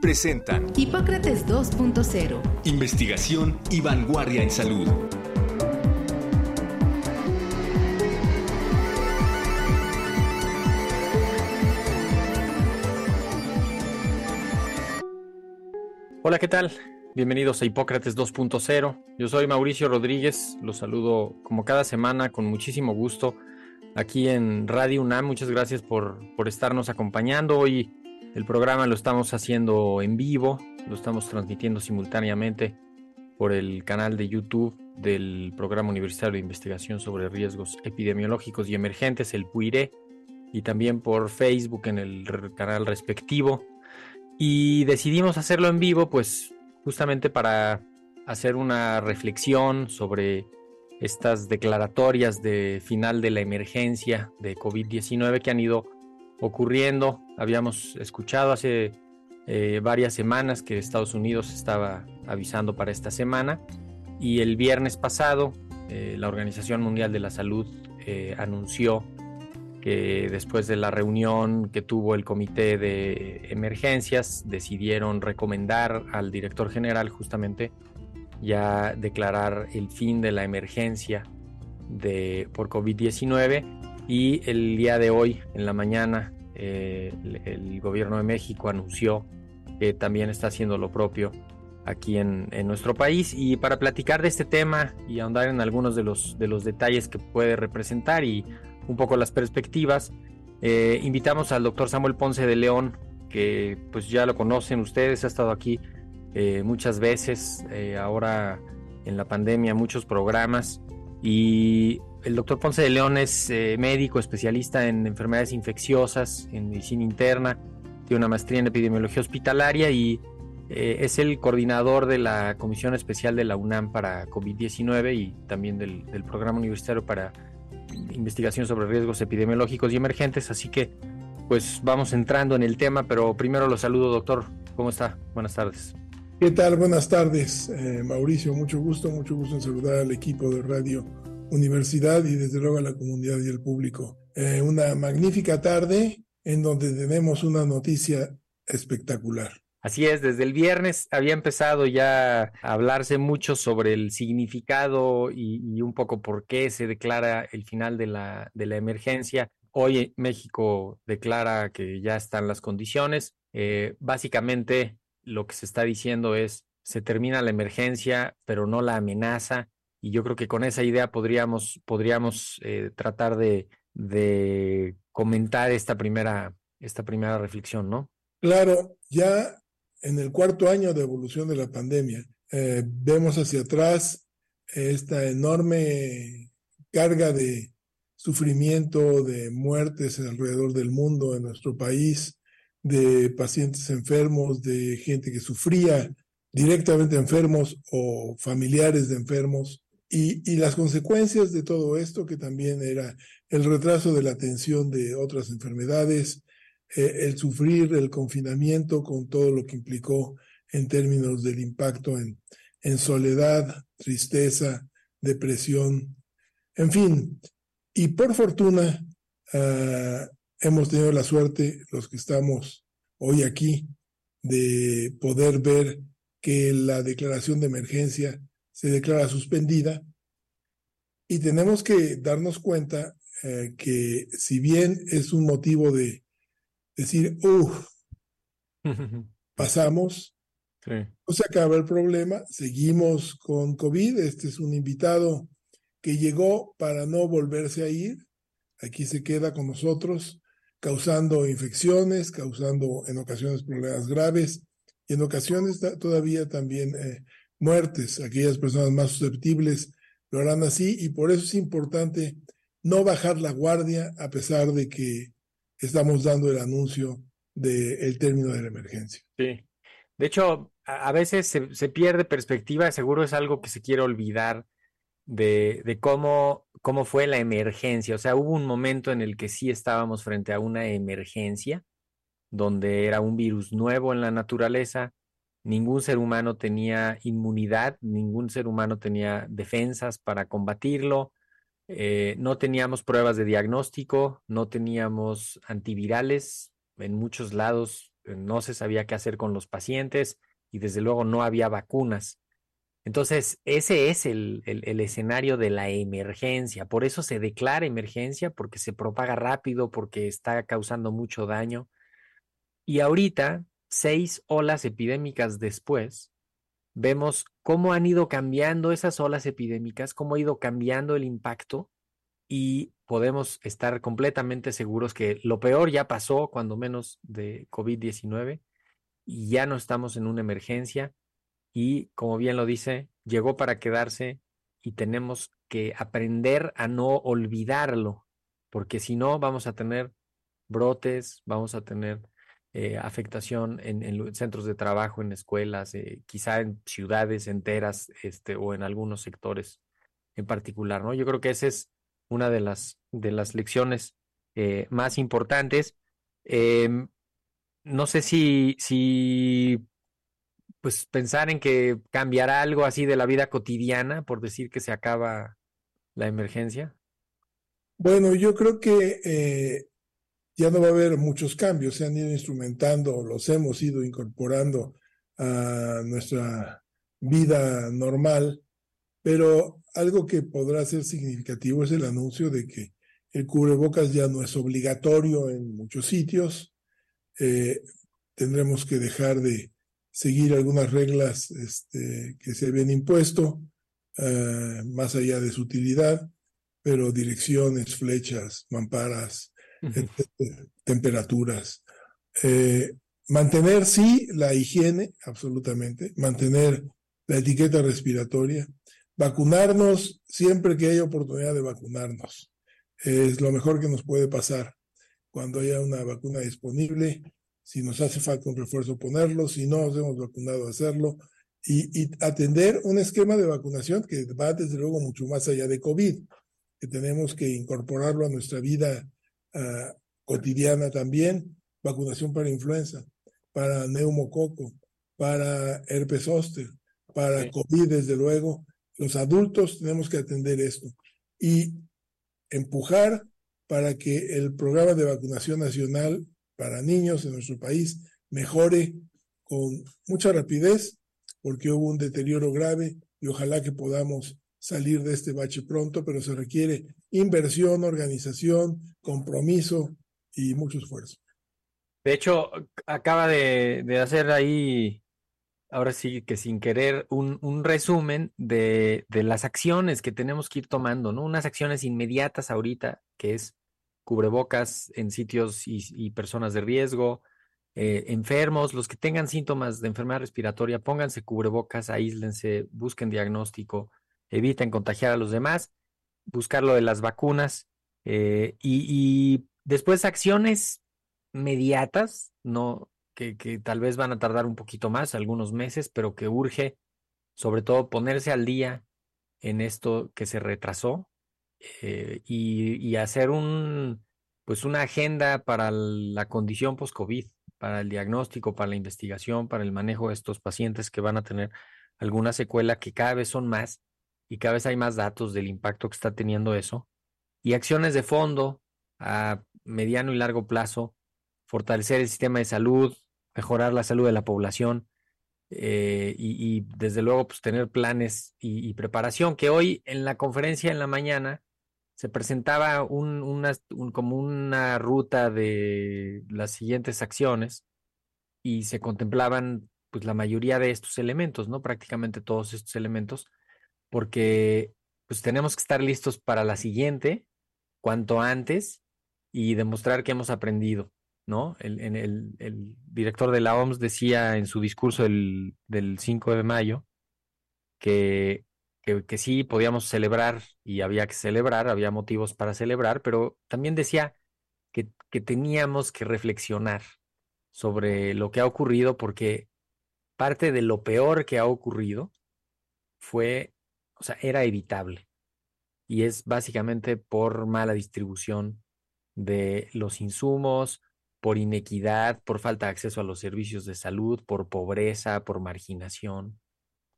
presentan Hipócrates 2.0. Investigación y vanguardia en salud. Hola, ¿qué tal? Bienvenidos a Hipócrates 2.0. Yo soy Mauricio Rodríguez, los saludo como cada semana con muchísimo gusto aquí en Radio UNAM. Muchas gracias por, por estarnos acompañando. Hoy el programa lo estamos haciendo en vivo, lo estamos transmitiendo simultáneamente por el canal de YouTube del Programa Universitario de Investigación sobre Riesgos Epidemiológicos y Emergentes, el PUIRE, y también por Facebook en el canal respectivo. Y decidimos hacerlo en vivo, pues justamente para hacer una reflexión sobre estas declaratorias de final de la emergencia de COVID-19 que han ido ocurriendo. Habíamos escuchado hace eh, varias semanas que Estados Unidos estaba avisando para esta semana y el viernes pasado eh, la Organización Mundial de la Salud eh, anunció que después de la reunión que tuvo el comité de emergencias decidieron recomendar al director general justamente ya declarar el fin de la emergencia de, por COVID-19 y el día de hoy, en la mañana, eh, el, gobierno de México anunció que también está haciendo lo propio aquí en, nuestro país. Y para platicar de este tema y ahondar en algunos de los, de los detalles que puede representar y un poco las perspectivas, eh, invitamos al doctor Samuel Ponce de León, que pues ya lo conocen ustedes, ha estado aquí eh, muchas veces, ahora en la pandemia, muchos programas. Y el doctor Ponce de León es eh, médico especialista en enfermedades infecciosas, en medicina interna, tiene una maestría en epidemiología hospitalaria y eh, es el coordinador de la Comisión Especial de la UNAM para COVID-19 y también del, Programa Universitario para Investigación sobre Riesgos Epidemiológicos y Emergentes. Así que, pues vamos entrando en el tema, pero primero lo saludo, doctor. ¿Cómo está? Buenas tardes. ¿Qué tal? Buenas tardes, eh, Mauricio. Mucho gusto, mucho gusto en saludar al equipo de Radio universidad y desde luego a la comunidad y el público. Eh, una magnífica tarde en donde tenemos una noticia espectacular. Así es, desde el viernes había empezado ya a hablarse mucho sobre el significado y, un poco por qué se declara el final de la, de la emergencia. Hoy México declara que ya están las condiciones. Eh, básicamente lo que se está diciendo es se termina la emergencia, pero no la amenaza y yo creo que con esa idea podríamos, podríamos eh, tratar de, comentar esta primera, esta primera reflexión, ¿no? Claro, ya en el cuarto año de evolución de la pandemia, eh, vemos hacia atrás esta enorme carga de sufrimiento, de muertes alrededor del mundo, en nuestro país, de pacientes enfermos, de gente que sufría directamente enfermos o familiares de enfermos, y, las consecuencias de todo esto, que también era el retraso de la atención de otras enfermedades, eh, el sufrir el confinamiento con todo lo que implicó en términos del impacto en, en soledad, tristeza, depresión, en fin. Y por fortuna, ah, hemos tenido la suerte, los que estamos hoy aquí, de poder ver que la declaración de emergencia se declara suspendida. Y tenemos que darnos cuenta eh, que si bien es un motivo de decir, uff, pasamos, no se acaba el problema, seguimos con COVID, este es un invitado que llegó para no volverse a ir, aquí se queda con nosotros, causando infecciones, causando en ocasiones problemas graves y en ocasiones todavía también eh, muertes. Aquellas personas más susceptibles lo harán así y por eso es importante no bajar la guardia a pesar de que estamos dando el anuncio del término de la emergencia. Sí. De hecho, a, veces se, pierde perspectiva, seguro es algo que se quiere olvidar de, de cómo, cómo fue la emergencia. O sea, hubo un momento en el que sí estábamos frente a una emergencia, donde era un virus nuevo en la naturaleza, ningún ser humano tenía inmunidad, ningún ser humano tenía defensas para combatirlo, eh, no teníamos pruebas de diagnóstico, no teníamos antivirales, en muchos lados eh, no se sabía qué hacer con los pacientes y desde luego no había vacunas. Entonces, ese es el, el, escenario de la emergencia. Por eso se declara emergencia, porque se propaga rápido, porque está causando mucho daño. Y ahorita, seis olas epidémicas después, vemos cómo han ido cambiando esas olas epidémicas, cómo ha ido cambiando el impacto y podemos estar completamente seguros que lo peor ya pasó, cuando menos de COVID-19, y ya no estamos en una emergencia. Y, como bien lo dice, llegó para quedarse y tenemos que aprender a no olvidarlo, porque si no vamos a tener brotes, vamos a tener eh, afectación en, centros de trabajo, en escuelas, eh, quizá en ciudades enteras este, o en algunos sectores en particular, ¿no? Yo creo que ese es una de las, de las lecciones eh, más importantes. Em, no sé si, pues pensar en que cambiará algo así de la vida cotidiana por decir que se acaba la emergencia. Bueno, yo creo que ya no va a haber muchos cambios, se han ido instrumentando, los hemos ido incorporando a nuestra vida normal, pero algo que podrá ser significativo es el anuncio de que el cubrebocas ya no es obligatorio en muchos sitios. Eh, tendremos que dejar de seguir algunas reglas este, que se habían impuesto, eh, más allá de su utilidad, pero direcciones, flechas, mamparas, temperaturas. Eh, mantener, sí, la higiene, absolutamente, mantener la etiqueta respiratoria, vacunarnos siempre que haya oportunidad de vacunarnos. Es lo mejor que nos puede pasar cuando haya una vacuna disponible. Si nos hace falta un refuerzo, ponerlo. Si no nos hemos vacunado, hacerlo. Y, atender un esquema de vacunación que va desde luego mucho más allá de COVID, que tenemos que incorporarlo a nuestra vida ah, cotidiana también. Vacunación para influenza, para neumococo, para herpes zóster, para COVID, desde luego, los adultos tenemos que atender esto y empujar para que el programa de vacunación nacional para niños en nuestro país mejore con mucha rapidez, porque hubo un deterioro grave y ojalá que podamos salir de este bache pronto, pero se requiere inversión, organización, compromiso y mucho esfuerzo. De hecho, acaba de, hacer ahí ahora sí que sin querer, un, un resumen de, de, las acciones que tenemos que ir tomando, ¿no? Unas acciones inmediatas ahorita, que es cubrebocas en sitios y, personas de riesgo, eh, enfermos, los que tengan síntomas de enfermedad respiratoria, pónganse cubrebocas, aíslense, busquen diagnóstico, eviten contagiar a los demás, buscar lo de las vacunas eh, y, y después acciones inmediatas, no, que, tal vez van a tardar un poquito más, algunos meses, pero que urge sobre todo ponerse al día en esto que se retrasó eh, y, hacer un, pues una agenda para la condición post-COVID, para el diagnóstico, para la investigación, para el manejo de estos pacientes que van a tener alguna secuela, que cada vez son más y cada vez hay más datos del impacto que está teniendo eso, y acciones de fondo a mediano y largo plazo, fortalecer el sistema de salud, mejorar la salud de la población eh, y, desde luego pues tener planes y, preparación, que hoy en la conferencia en la mañana se presentaba un, una, como una ruta de las siguientes acciones y se contemplaban pues la mayoría de estos elementos, ¿no? Prácticamente todos estos elementos, porque pues tenemos que estar listos para la siguiente cuanto antes y demostrar que hemos aprendido. ¿no? El, el, director de la OMS decía en su discurso del, del 5 de mayo que, que, sí podíamos celebrar y había que celebrar, había motivos para celebrar, pero también decía que, que teníamos que reflexionar sobre lo que ha ocurrido porque parte de lo peor que ha ocurrido fue, o sea, era evitable. Y es básicamente por mala distribución de los insumos, por inequidad, por falta de acceso a los servicios de salud, por pobreza, por marginación,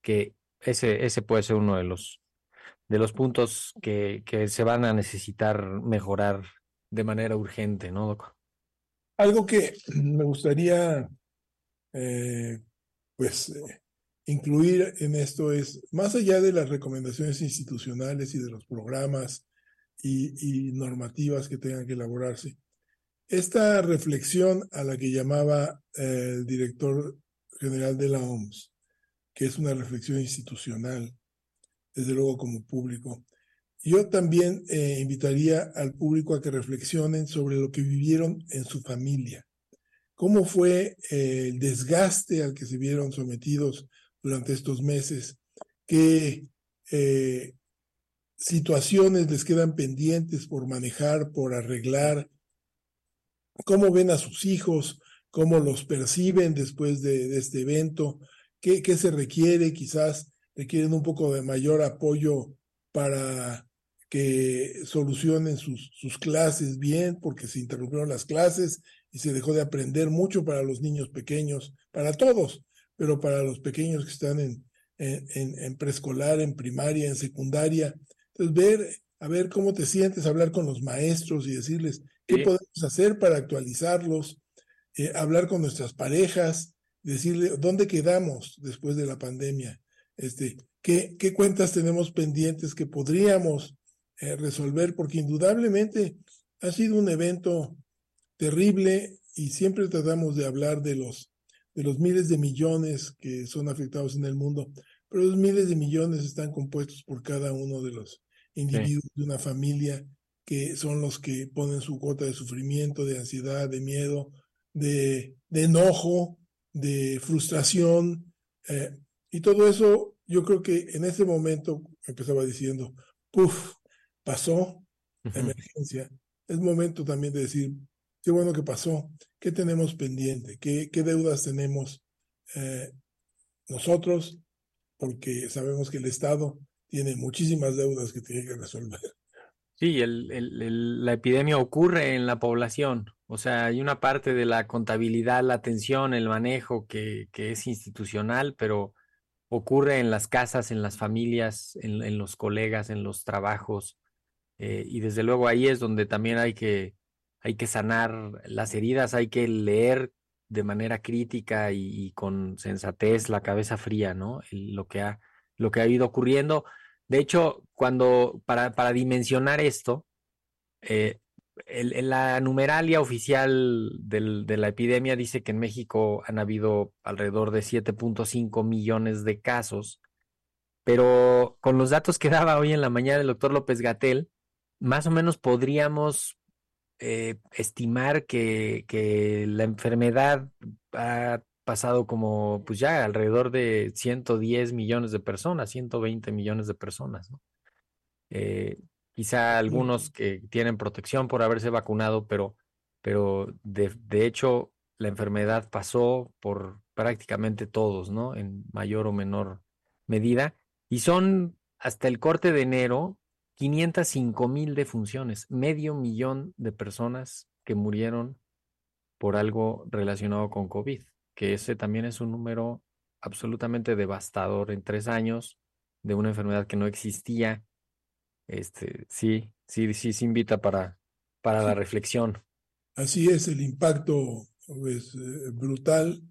que ese, ese puede ser uno de los, de los puntos que, que se van a necesitar mejorar de manera urgente, ¿no, Doc? Algo que me gustaría, eh, pues, eh, incluir en esto es, más allá de las recomendaciones institucionales y de los programas y, normativas que tengan que elaborarse, esta reflexión a la que llamaba eh, el director general de la OMS, que es una reflexión institucional, desde luego como público, yo también eh, invitaría al público a que reflexionen sobre lo que vivieron en su familia. ¿Cómo fue eh, el desgaste al que se vieron sometidos durante estos meses? ¿Qué eh, situaciones les quedan pendientes por manejar, por arreglar? ¿Cómo ven a sus hijos? ¿Cómo los perciben después de, de este evento? ¿Qué, ¿Qué se requiere? Quizás requieren un poco de mayor apoyo para que solucionen sus, sus clases bien, porque se interrumpieron las clases y se dejó de aprender mucho para los niños pequeños, para todos, pero para los pequeños que están en, en, en preescolar, en primaria, en secundaria. Entonces, ver, a ver cómo te sientes, hablar con los maestros y decirles qué sí. podemos hacer para actualizarlos, eh, hablar con nuestras parejas, decirle dónde quedamos después de la pandemia, este, qué, qué cuentas tenemos pendientes que podríamos eh, resolver, porque indudablemente ha sido un evento terrible y siempre tratamos de hablar de los, de los miles de millones que son afectados en el mundo, pero los miles de millones están compuestos por cada uno de los individuos sí. de una familia que son los que ponen su cuota de sufrimiento, de ansiedad, de miedo, de, de enojo, de frustración. Eh, y todo eso, yo creo que en ese momento, empezaba diciendo, puff, pasó la emergencia, es momento también de decir, qué bueno que pasó, qué tenemos pendiente, qué, qué deudas tenemos eh, nosotros, porque sabemos que el Estado tiene muchísimas deudas que tiene que resolver. Sí, la epidemia ocurre en la población, o sea, hay una parte de la contabilidad, la atención, el manejo que, que es institucional, pero ocurre en las casas, en las familias, en, en los colegas, en los trabajos, eh, y desde luego ahí es donde también hay que, hay que sanar las heridas, hay que leer de manera crítica y, con sensatez, la cabeza fría, ¿no? Lo, que ha, lo que ha ido ocurriendo. De hecho, cuando, para, para dimensionar esto, eh, la numeralia oficial de la epidemia dice que en México han habido alrededor de 7.5 millones de casos, pero con los datos que daba hoy en la mañana el doctor López Gatel, más o menos podríamos eh, estimar que, que, la enfermedad ha pasado como, pues ya alrededor de 110 millones de personas, 120 millones de personas, ¿no? Eh, quizá algunos que tienen protección por haberse vacunado, pero, pero de, de hecho la enfermedad pasó por prácticamente todos, ¿no? En mayor o menor medida. Y son hasta el corte de enero 505 mil defunciones, medio millón de personas que murieron por algo relacionado con COVID, que ese también es un número absolutamente devastador en tres años de una enfermedad que no existía. Este, sí, sí, sí se invita para, para la reflexión. Así es, el impacto es eh, brutal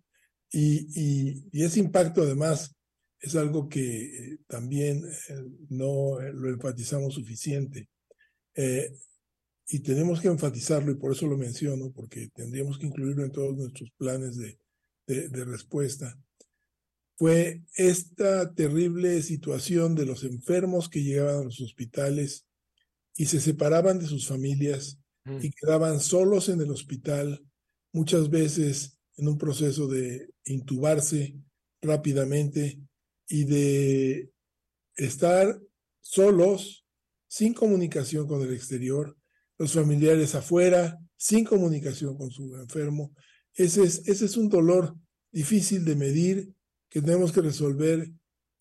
y, y, y ese impacto además es algo que también eh, no lo enfatizamos suficiente. Eh, y tenemos que enfatizarlo y por eso lo menciono, porque tendríamos que incluirlo en todos nuestros planes de, de, de respuesta. Fue esta terrible situación de los enfermos que llegaban a los hospitales y se separaban de sus familias mm. y quedaban solos en el hospital, muchas veces en un proceso de intubarse rápidamente y de estar solos, sin comunicación con el exterior, los familiares afuera, sin comunicación con su enfermo. Ese es, ese es un dolor difícil de medir que tenemos que resolver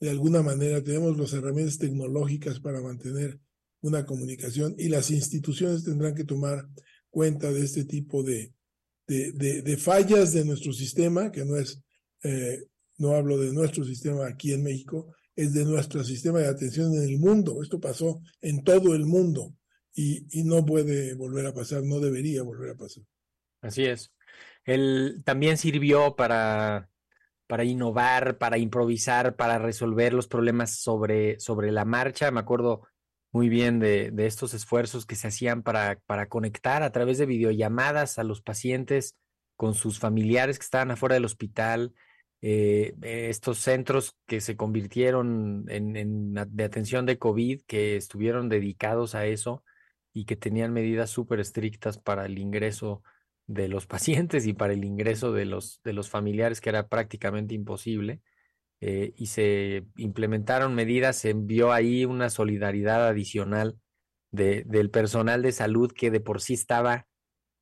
de alguna manera, tenemos las herramientas tecnológicas para mantener una comunicación y las instituciones tendrán que tomar cuenta de este tipo de, de, de, fallas de nuestro sistema, que no es, eh, no hablo de nuestro sistema aquí en México, es de nuestro sistema de atención en el mundo. Esto pasó en todo el mundo y, no puede volver a pasar, no debería volver a pasar. Así es. Él también sirvió para, para innovar, para improvisar, para resolver los problemas sobre, sobre la marcha. Me acuerdo muy bien de, de estos esfuerzos que se hacían para, para conectar a través de videollamadas a los pacientes con sus familiares que estaban afuera del hospital, eh, estos centros que se convirtieron en, de atención de COVID, que estuvieron dedicados a eso y que tenían medidas súper estrictas para el ingreso de los pacientes y para el ingreso de los, de los familiares, que era prácticamente imposible. Eh, y se implementaron medidas, se envió ahí una solidaridad adicional de, del personal de salud que de por sí estaba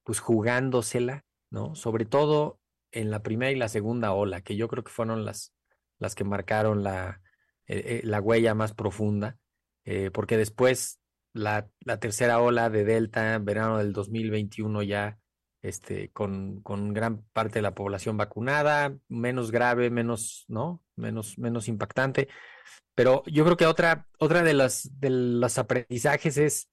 pues jugándosela, ¿no? Sobre todo en la primera y la segunda ola, que yo creo que fueron las, las que marcaron la, eh, eh, la huella más profunda, eh, porque después la, la, tercera ola de Delta, verano del 2021 ya, este, con, con gran parte de la población vacunada, menos grave, menos, ¿no? Menos, menos impactante. Pero yo creo que otra, otra de las de los aprendizajes es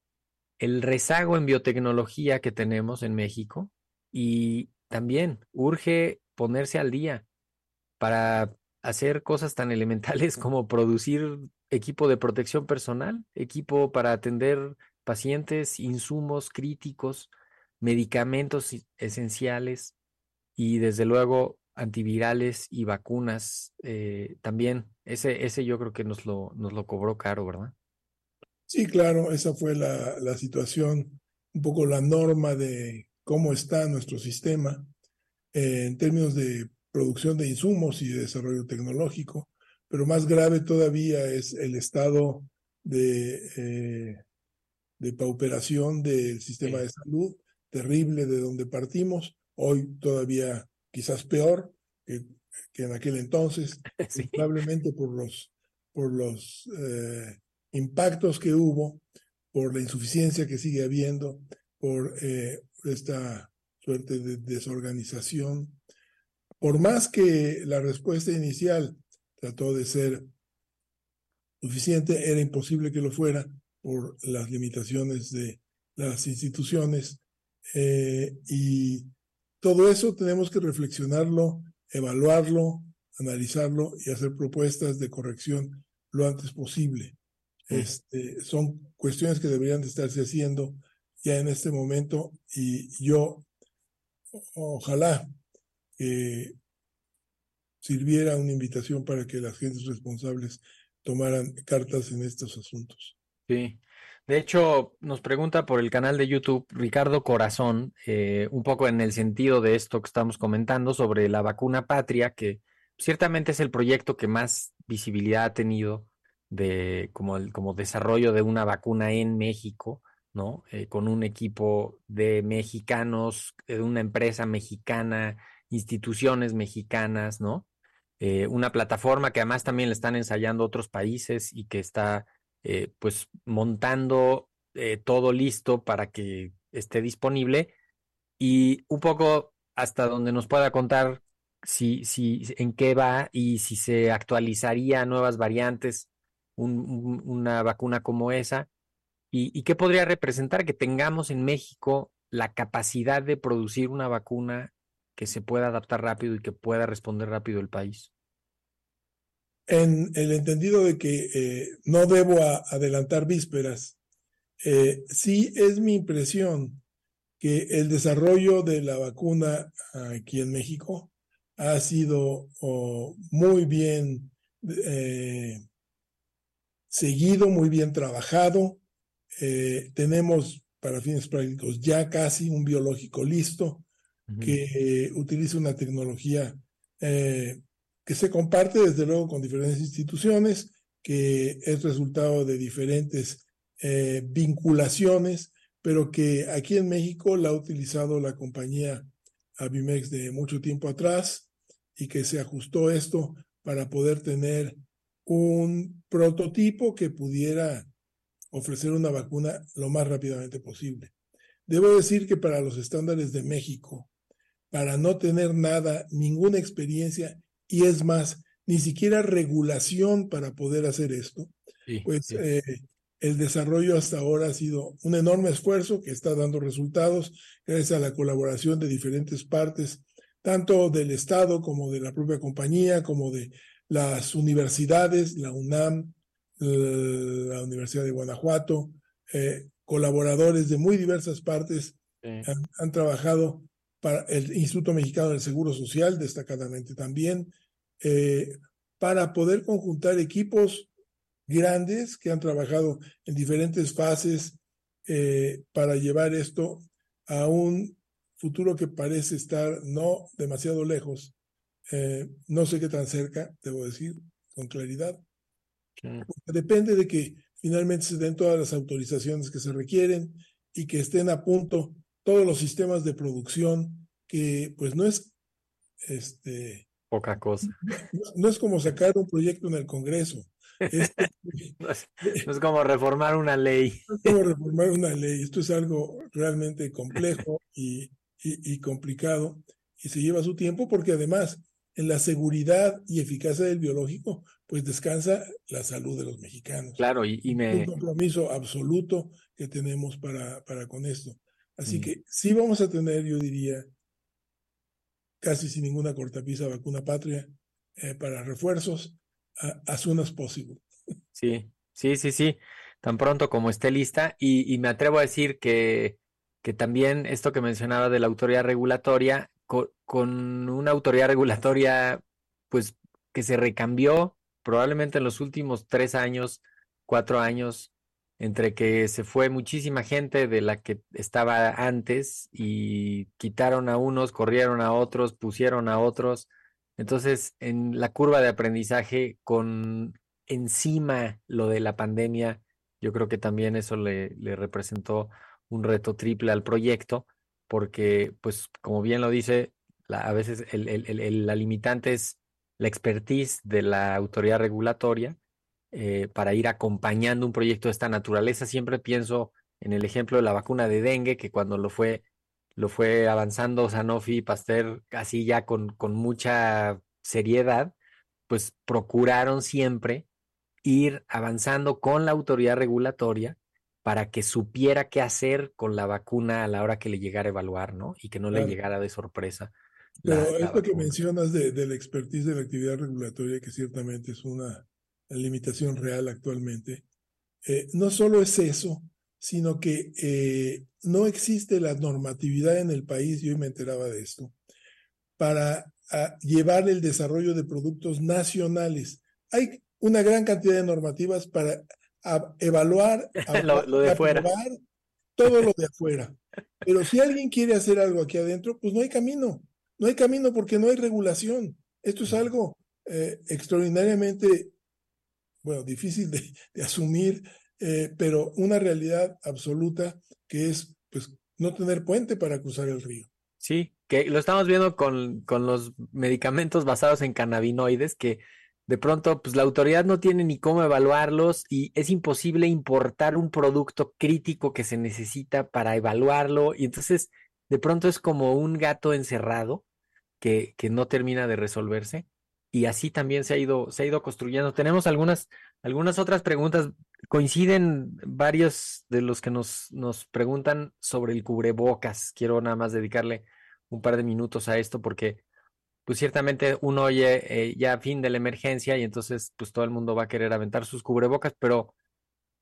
el rezago en biotecnología que tenemos en México y también urge ponerse al día para hacer cosas tan elementales como producir equipo de protección personal, equipo para atender pacientes, insumos críticos, medicamentos esenciales y desde luego antivirales y vacunas eh, también. Ese, ese yo creo que nos lo, nos lo cobró caro, ¿verdad? Sí, claro, esa fue la, la situación, un poco la norma de cómo está nuestro sistema eh, en términos de producción de insumos y de desarrollo tecnológico, pero más grave todavía es el estado de, eh, de pauperación del sistema de salud, terrible de donde partimos, hoy todavía quizás peor que, que en aquel entonces, sí. probablemente por los, por los eh, impactos que hubo, por la insuficiencia que sigue habiendo, por eh, esta suerte de desorganización. Por más que la respuesta inicial trató de ser suficiente, era imposible que lo fuera por las limitaciones de las instituciones. Eh, y todo eso tenemos que reflexionarlo, evaluarlo, analizarlo y hacer propuestas de corrección lo antes posible. Este, son cuestiones que deberían de estarse haciendo ya en este momento y yo ojalá eh, sirviera una invitación para que las gentes responsables tomaran cartas en estos asuntos. Sí. De hecho, nos pregunta por el canal de YouTube Ricardo Corazón, eh, un poco en el sentido de esto que estamos comentando sobre la vacuna patria, que ciertamente es el proyecto que más visibilidad ha tenido de como, el, como desarrollo de una vacuna en México. ¿No? Eh, con un equipo de mexicanos, de una empresa mexicana, instituciones mexicanas, ¿no? Eh, una plataforma que además también le están ensayando otros países y que está eh, pues montando eh, todo listo para que esté disponible y un poco hasta donde nos pueda contar si, si en qué va y si se actualizaría nuevas variantes un, un, una vacuna como esa ¿Y, ¿Y, qué podría representar que tengamos en México la capacidad de producir una vacuna que se pueda adaptar rápido y que pueda responder rápido el país? En el entendido de que eh, no debo adelantar vísperas, eh, sí es mi impresión que el desarrollo de la vacuna aquí en México ha sido muy bien eh, seguido, muy bien trabajado, eh, tenemos para fines prácticos ya casi un biológico listo uh -huh. que eh, utiliza una tecnología eh, que se comparte desde luego con diferentes instituciones, que es resultado de diferentes vinculaciones, pero que aquí en México la ha utilizado la compañía Avimex de mucho tiempo atrás y que se ajustó esto para poder tener un prototipo que pudiera ofrecer una vacuna lo más rápidamente posible. Debo decir que para los estándares de México, para no tener nada, ninguna experiencia, y es más, ni siquiera regulación para poder hacer esto, pues Eh, el desarrollo hasta ahora ha sido un enorme esfuerzo que está dando resultados gracias a la colaboración de diferentes partes, tanto del Estado como de la propia compañía, como de las universidades, la UNAM, la Universidad de Guanajuato, eh, colaboradores de muy diversas partes han, trabajado para el Instituto Mexicano del Seguro Social, destacadamente también, eh, para poder conjuntar equipos grandes que han trabajado en diferentes fases eh, para llevar esto a un futuro que parece estar no demasiado lejos, eh, no sé qué tan cerca, debo decir, con claridad. Depende de que finalmente se den todas las autorizaciones que se requieren y que estén a punto todos los sistemas de producción, que pues no es este poca cosa. No, es como sacar un proyecto en el Congreso. no, es, como reformar una ley. No es como reformar una ley. Esto es algo realmente complejo y, y, complicado y se lleva su tiempo porque además en la seguridad y eficacia del biológico, pues descansa la salud de los mexicanos. Claro, y, y me... Un compromiso absoluto que tenemos para, para con esto. Así mm. que sí vamos a tener, yo diría, casi sin ninguna cortapisa vacuna patria eh, para refuerzos as soon as possible. Sí, sí, sí, sí, tan pronto como esté lista. Y, y me atrevo a decir que, que también esto que mencionaba de la autoridad regulatoria, con, con una autoridad regulatoria, pues que se recambió probablemente en los últimos tres años, cuatro años, entre que se fue muchísima gente de la que estaba antes y quitaron a unos, corrieron a otros, pusieron a otros. Entonces, en la curva de aprendizaje, con encima lo de la pandemia, yo creo que también eso le, representó un reto triple al proyecto, porque, pues, como bien lo dice, la, a veces el, la limitante es la expertise de la autoridad regulatoria eh, para ir acompañando un proyecto de esta naturaleza. Siempre pienso en el ejemplo de la vacuna de dengue, que cuando lo fue, lo fue avanzando Sanofi y Pasteur así ya con, con mucha seriedad, pues procuraron siempre ir avanzando con la autoridad regulatoria para que supiera qué hacer con la vacuna a la hora que le llegara a evaluar, ¿no? Y que no le llegara de sorpresa. Pero esto que mencionas de, de, la expertise de la actividad regulatoria, que ciertamente es una limitación real actualmente, eh, no solo es eso, sino que eh, no existe la normatividad en el país, yo me enteraba de esto, para ah, llevar el desarrollo de productos nacionales. Hay una gran cantidad de normativas para evaluar, lo, de afuera. todo lo de afuera. Pero si alguien quiere hacer algo aquí adentro, pues no hay camino. No hay camino porque no hay regulación. Esto es algo eh, extraordinariamente, bueno, difícil de, asumir, eh, pero una realidad absoluta que es, pues, no tener puente para cruzar el río. Sí, que lo estamos viendo con, con los medicamentos basados en cannabinoides que de pronto, pues la autoridad no tiene ni cómo evaluarlos y es imposible importar un producto crítico que se necesita para evaluarlo. Y entonces, de pronto es como un gato encerrado que, que no termina de resolverse. Y así también se ha ido, se ha ido construyendo. Tenemos algunas, algunas otras preguntas. Coinciden varios de los que nos, nos preguntan sobre el cubrebocas. Quiero nada más dedicarle un par de minutos a esto porque pues ciertamente uno oye eh, ya fin de la emergencia y entonces pues todo el mundo va a querer aventar sus cubrebocas, pero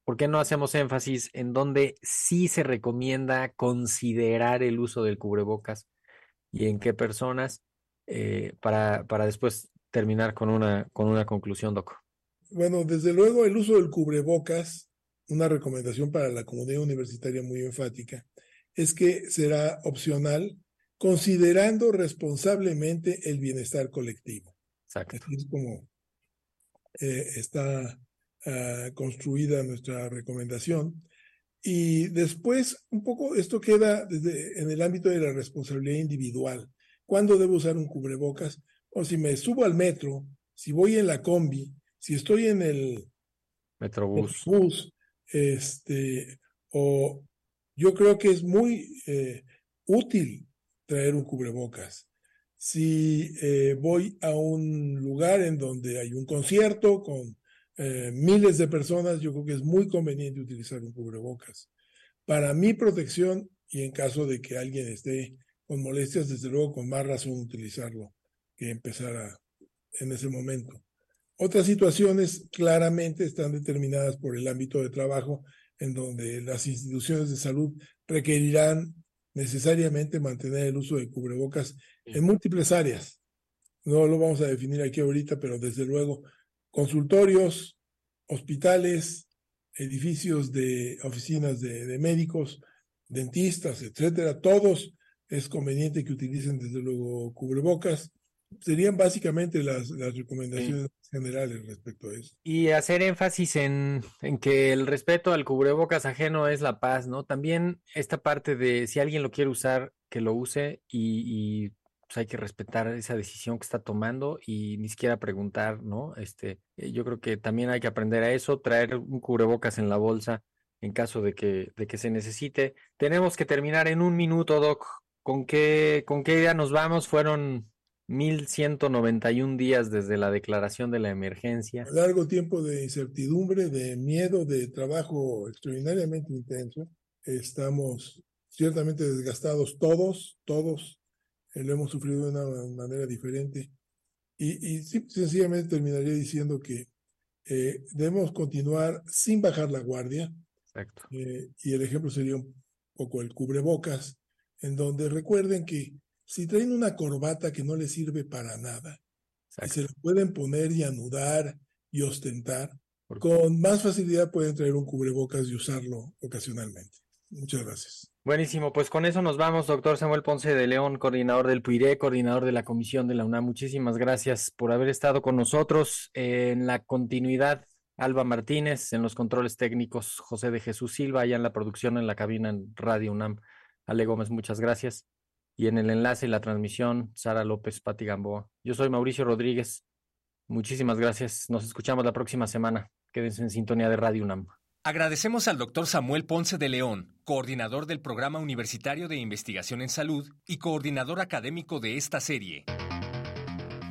¿por qué no hacemos énfasis en donde sí se recomienda considerar el uso del cubrebocas y en qué personas eh, para, para después terminar con una, con una conclusión, Doc? Bueno, desde luego el uso del cubrebocas, una recomendación para la comunidad universitaria muy enfática, es que será opcional considerando responsablemente el bienestar colectivo. Exacto. Así es como eh, está uh, construida nuestra recomendación. Y después, un poco, esto queda desde, en el ámbito de la responsabilidad individual. ¿Cuándo debo usar un cubrebocas? O si me subo al metro, si voy en la combi, si estoy en el Metrobús, bus, este, o yo creo que es muy eh, útil traer un cubrebocas. Si eh, voy a un lugar en donde hay un concierto con eh, miles de personas, yo creo que es muy conveniente utilizar un cubrebocas. Para mi protección y en caso de que alguien esté con molestias, desde luego con más razón utilizarlo que empezar a, en ese momento. Otras situaciones claramente están determinadas por el ámbito de trabajo en donde las instituciones de salud requerirán necesariamente mantener el uso de cubrebocas en múltiples áreas. No lo vamos a definir aquí ahorita, pero desde luego consultorios, hospitales, edificios de oficinas de, de médicos, dentistas, etcétera, todos es conveniente que utilicen desde luego cubrebocas. Serían básicamente las, las recomendaciones sí. generales respecto a eso. Y hacer énfasis en, en, que el respeto al cubrebocas ajeno es la paz, ¿no? También esta parte de si alguien lo quiere usar, que lo use y, y pues hay que respetar esa decisión que está tomando y ni siquiera preguntar, ¿no? Este, yo creo que también hay que aprender a eso, traer un cubrebocas en la bolsa en caso de que, de que se necesite. Tenemos que terminar en un minuto, Doc. ¿Con qué, con qué idea nos vamos? Fueron 1191 días desde la declaración de la emergencia. Largo tiempo de incertidumbre, de miedo, de trabajo extraordinariamente intenso. Estamos ciertamente desgastados todos, todos. Eh, lo hemos sufrido de una manera diferente. Y, y sencillamente terminaría diciendo que eh, debemos continuar sin bajar la guardia. Exacto. Eh, y el ejemplo sería un poco el cubrebocas, en donde recuerden que si traen una corbata que no les sirve para nada, y se la pueden poner y anudar y ostentar, con más facilidad pueden traer un cubrebocas y usarlo ocasionalmente. Muchas gracias. Buenísimo, pues con eso nos vamos, doctor Samuel Ponce de León, coordinador del PUIRE, coordinador de la Comisión de la UNAM. Muchísimas gracias por haber estado con nosotros en la continuidad. Alba Martínez, en los controles técnicos, José de Jesús Silva, allá en la producción, en la cabina en Radio UNAM. Ale Gómez, muchas gracias. Y en el enlace y la transmisión, Sara López, Pati Gamboa. Yo soy Mauricio Rodríguez. Muchísimas gracias. Nos escuchamos la próxima semana. Quédense en sintonía de Radio UNAM. Agradecemos al doctor Samuel Ponce de León, coordinador del Programa Universitario de Investigación en Salud y coordinador académico de esta serie.